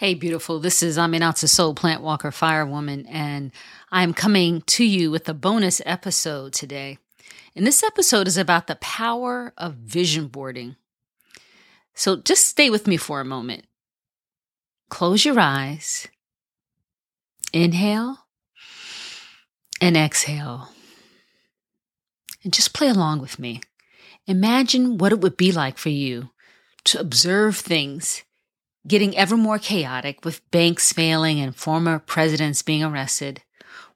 Hey, beautiful. This is Aminata Soul Plant Walker Firewoman, and I'm coming to you with a bonus episode today. And this episode is about the power of vision boarding. So just stay with me for a moment. Close your eyes, inhale, and exhale. And just play along with me. Imagine what it would be like for you to observe things getting ever more chaotic with banks failing and former presidents being arrested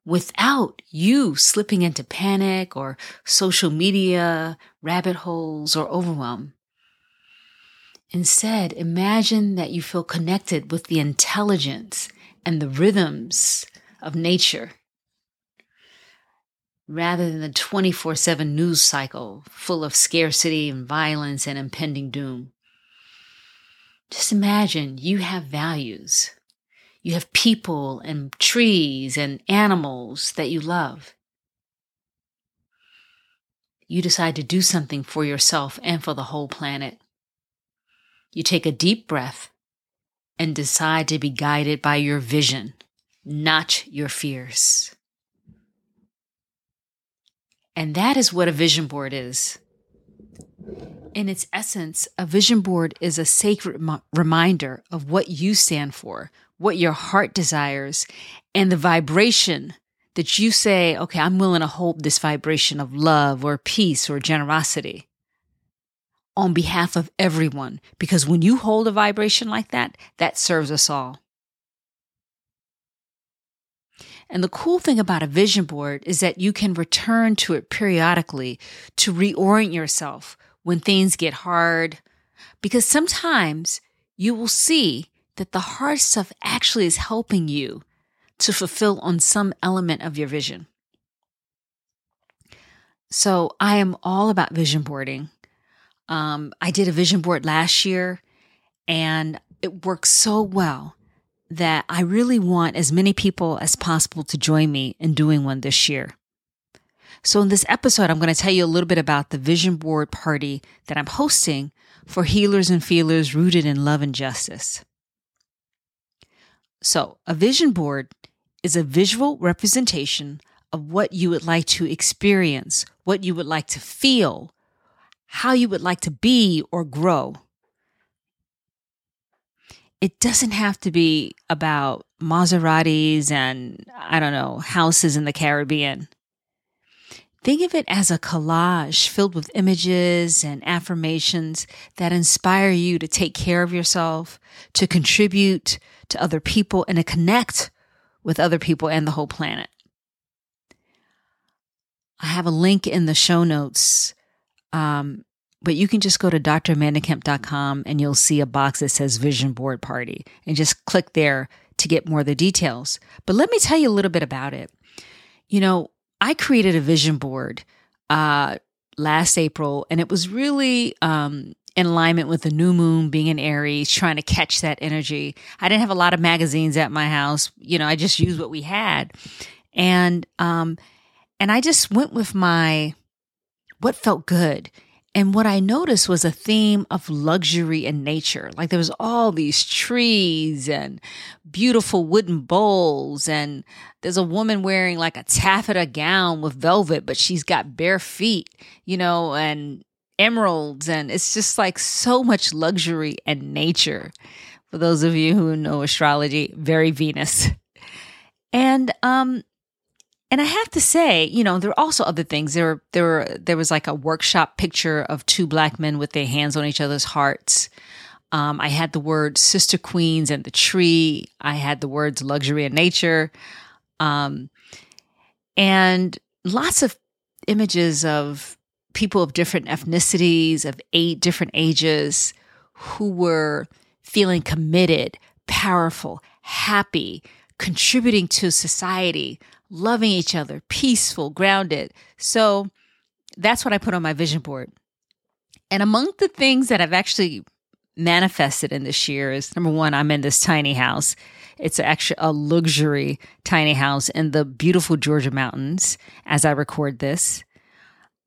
without you slipping into panic or social media rabbit holes or overwhelm. Instead, imagine that you feel connected with the intelligence and the rhythms of nature rather than the 24 7 news cycle full of scarcity and violence and impending doom. Just imagine you have values. You have people and trees and animals that you love. You decide to do something for yourself and for the whole planet. You take a deep breath and decide to be guided by your vision, not your fears. And that is what a vision board is. In its essence, a vision board is a sacred reminder of what you stand for, what your heart desires, and the vibration that you say, okay, I'm willing to hold this vibration of love or peace or generosity on behalf of everyone. Because when you hold a vibration like that, that serves us all. And the cool thing about a vision board is that you can return to it periodically to reorient yourself when things get hard, because sometimes you will see that the hard stuff actually is helping you to fulfill on some element of your vision. So I am all about vision boarding. Um, I did a vision board last year and it worked so well that I really want as many people as possible to join me in doing one this year. So, in this episode, I'm going to tell you a little bit about the vision board party that I'm hosting for healers and feelers rooted in love and justice. So, a vision board is a visual representation of what you would like to experience, what you would like to feel, how you would like to be or grow. It doesn't have to be about Maseratis and, I don't know, houses in the Caribbean. Think of it as a collage filled with images and affirmations that inspire you to take care of yourself, to contribute to other people, and to connect with other people and the whole planet. I have a link in the show notes, um, but you can just go to dramandakemp.com and you'll see a box that says Vision Board Party and just click there to get more of the details. But let me tell you a little bit about it. You know, I created a vision board uh, last April, and it was really um, in alignment with the new moon being in Aries, trying to catch that energy. I didn't have a lot of magazines at my house. You know, I just used what we had, and um, and I just went with my what felt good. And what I noticed was a theme of luxury and nature. Like there was all these trees and beautiful wooden bowls. And there's a woman wearing like a taffeta gown with velvet, but she's got bare feet, you know, and emeralds. And it's just like so much luxury and nature. For those of you who know astrology, very Venus. And um, and I have to say, you know, there are also other things. There, there, there was like a workshop picture of two black men with their hands on each other's hearts. Um, I had the word sister queens and the tree. I had the words luxury and nature, um, and lots of images of people of different ethnicities, of eight different ages, who were feeling committed, powerful, happy, contributing to society, loving each other, peaceful, grounded. So that's what I put on my vision board. And among the things that I've actually manifested in this year is number one, I'm in this tiny house. It's actually a luxury tiny house in the beautiful Georgia mountains as I record this.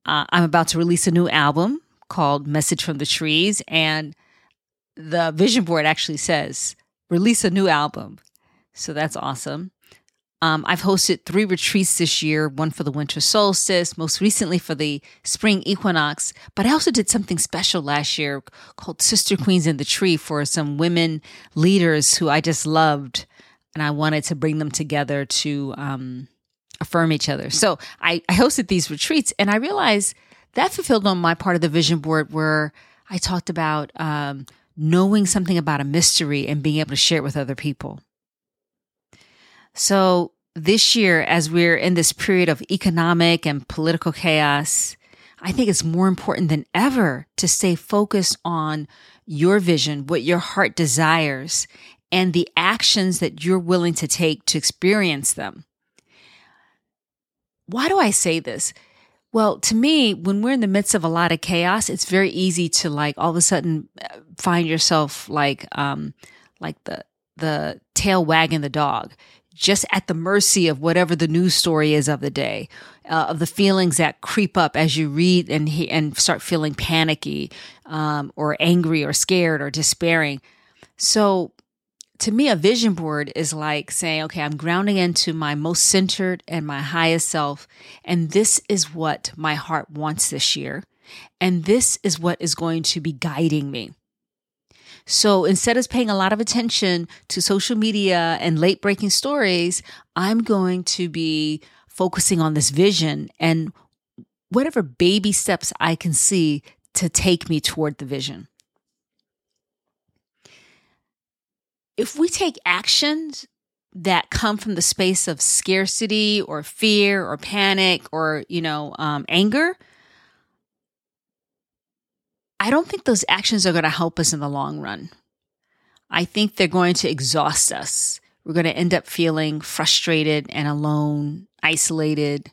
Uh, I'm about to release a new album called Message from the Trees. And the vision board actually says release a new album. So that's awesome. Um, I've hosted three retreats this year one for the winter solstice, most recently for the spring equinox. But I also did something special last year called Sister Queens in the Tree for some women leaders who I just loved. And I wanted to bring them together to um, affirm each other. So I, I hosted these retreats and I realized that fulfilled on my part of the vision board where I talked about um, knowing something about a mystery and being able to share it with other people. So this year, as we're in this period of economic and political chaos, I think it's more important than ever to stay focused on your vision, what your heart desires, and the actions that you're willing to take to experience them. Why do I say this? Well, to me, when we're in the midst of a lot of chaos, it's very easy to like all of a sudden uh, find yourself like, um, like the, the tail wagging the dog just at the mercy of whatever the news story is of the day, uh, of the feelings that creep up as you read and and start feeling panicky, um, or angry, or scared, or despairing. So, to me, a vision board is like saying, "Okay, I'm grounding into my most centered and my highest self, and this is what my heart wants this year, and this is what is going to be guiding me." So instead of paying a lot of attention to social media and late breaking stories, I'm going to be focusing on this vision and whatever baby steps I can see to take me toward the vision. If we take actions that come from the space of scarcity or fear or panic or, you know, um, anger, I don't think those actions are going to help us in the long run. I think they're going to exhaust us. We're going to end up feeling frustrated and alone, isolated,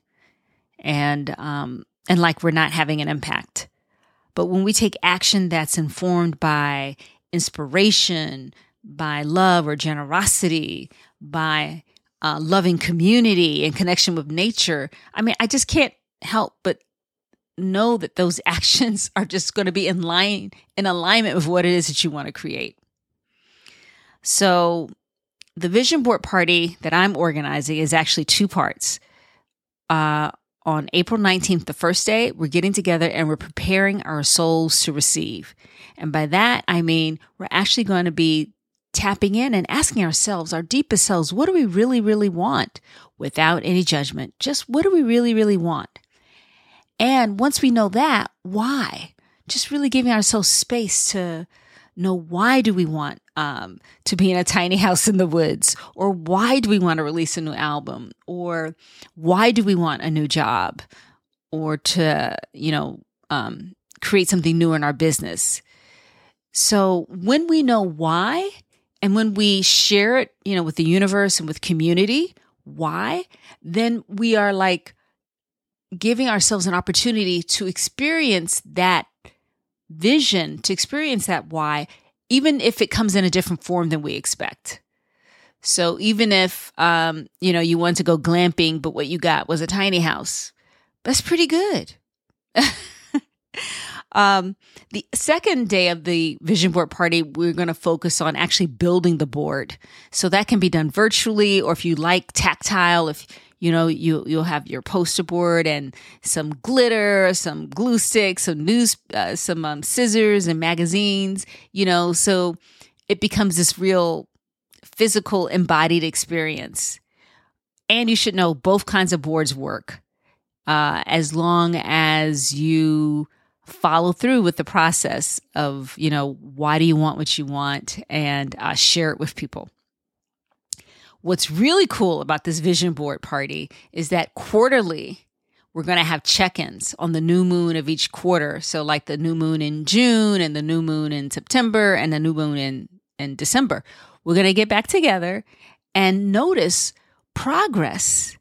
and um, and like we're not having an impact. But when we take action that's informed by inspiration, by love or generosity, by uh, loving community and connection with nature, I mean, I just can't help but know that those actions are just going to be in line in alignment with what it is that you want to create. So the vision board party that I'm organizing is actually two parts. Uh, on April 19th, the first day, we're getting together and we're preparing our souls to receive. And by that, I mean, we're actually going to be tapping in and asking ourselves, our deepest selves, what do we really, really want without any judgment? Just what do we really, really want? And once we know that, why? Just really giving ourselves space to know why do we want um, to be in a tiny house in the woods? Or why do we want to release a new album? Or why do we want a new job? Or to you know um, create something new in our business. So when we know why and when we share it you know with the universe and with community why then we are like giving ourselves an opportunity to experience that vision, to experience that why, even if it comes in a different form than we expect. So even if um, you know you want to go glamping, but what you got was a tiny house, that's pretty good. um, the second day of the vision board party, we're going to focus on actually building the board. So that can be done virtually, or if you like tactile, if you know you you'll have your poster board and some glitter some glue sticks some news uh, some um, scissors and magazines you know so it becomes this real physical embodied experience. And you should know both kinds of boards work uh, as long as you follow through with the process of you know why do you want what you want and uh, share it with people What's really cool about this vision board party is that quarterly, we're going to have check ins on the new moon of each quarter. So, like the new moon in June and the new moon in September and the new moon in, in December. We're going to get back together and notice progress,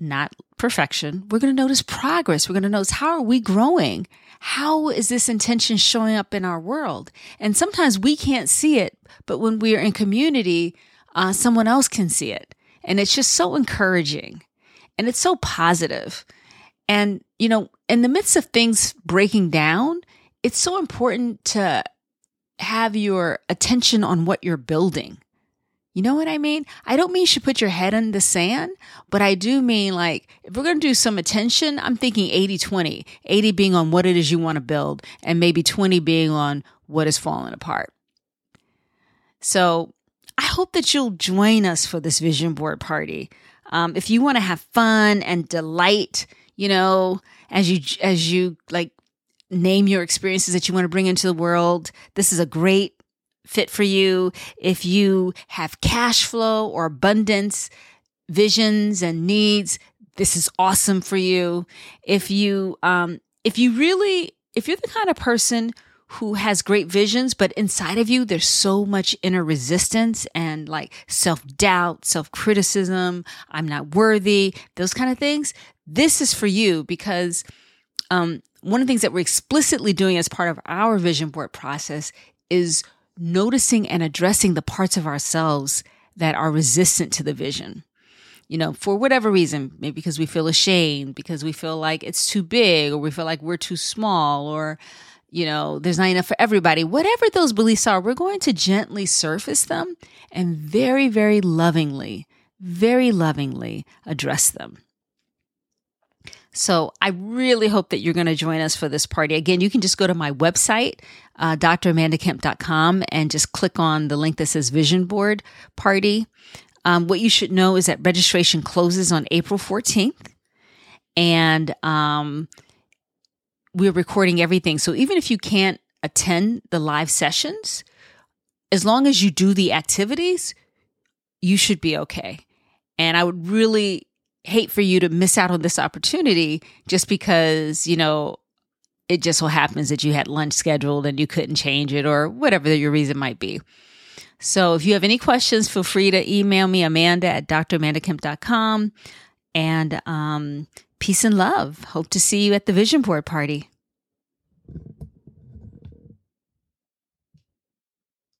not perfection. We're going to notice progress. We're going to notice how are we growing? How is this intention showing up in our world? And sometimes we can't see it, but when we are in community, uh, someone else can see it. And it's just so encouraging and it's so positive. And, you know, in the midst of things breaking down, it's so important to have your attention on what you're building. You know what I mean? I don't mean you should put your head in the sand, but I do mean like if we're going to do some attention, I'm thinking 80 20, 80 being on what it is you want to build, and maybe 20 being on what is falling apart. So I hope that you'll join us for this vision board party. Um, if you want to have fun and delight, you know, as you as you like name your experiences that you want to bring into the world, this is a great fit for you. If you have cash flow or abundance, visions and needs, this is awesome for you. If you, um, if you really, if you're the kind of person who has great visions, but inside of you, there's so much inner resistance and like self doubt, self criticism. I'm not worthy, those kind of things. This is for you because, um, one of the things that we're explicitly doing as part of our vision board process is noticing and addressing the parts of ourselves that are resistant to the vision. You know, for whatever reason, maybe because we feel ashamed, because we feel like it's too big, or we feel like we're too small, or, you know, there's not enough for everybody. Whatever those beliefs are, we're going to gently surface them and very, very lovingly, very lovingly address them. So I really hope that you're going to join us for this party. Again, you can just go to my website, uh, dramandakemp.com, and just click on the link that says Vision Board Party. Um, what you should know is that registration closes on April 14th. And um, we're recording everything. So even if you can't attend the live sessions, as long as you do the activities, you should be okay. And I would really hate for you to miss out on this opportunity just because, you know, it just so happens that you had lunch scheduled and you couldn't change it or whatever your reason might be. So if you have any questions, feel free to email me, Amanda at dramandakemp.com. And um, peace and love. Hope to see you at the Vision Board party.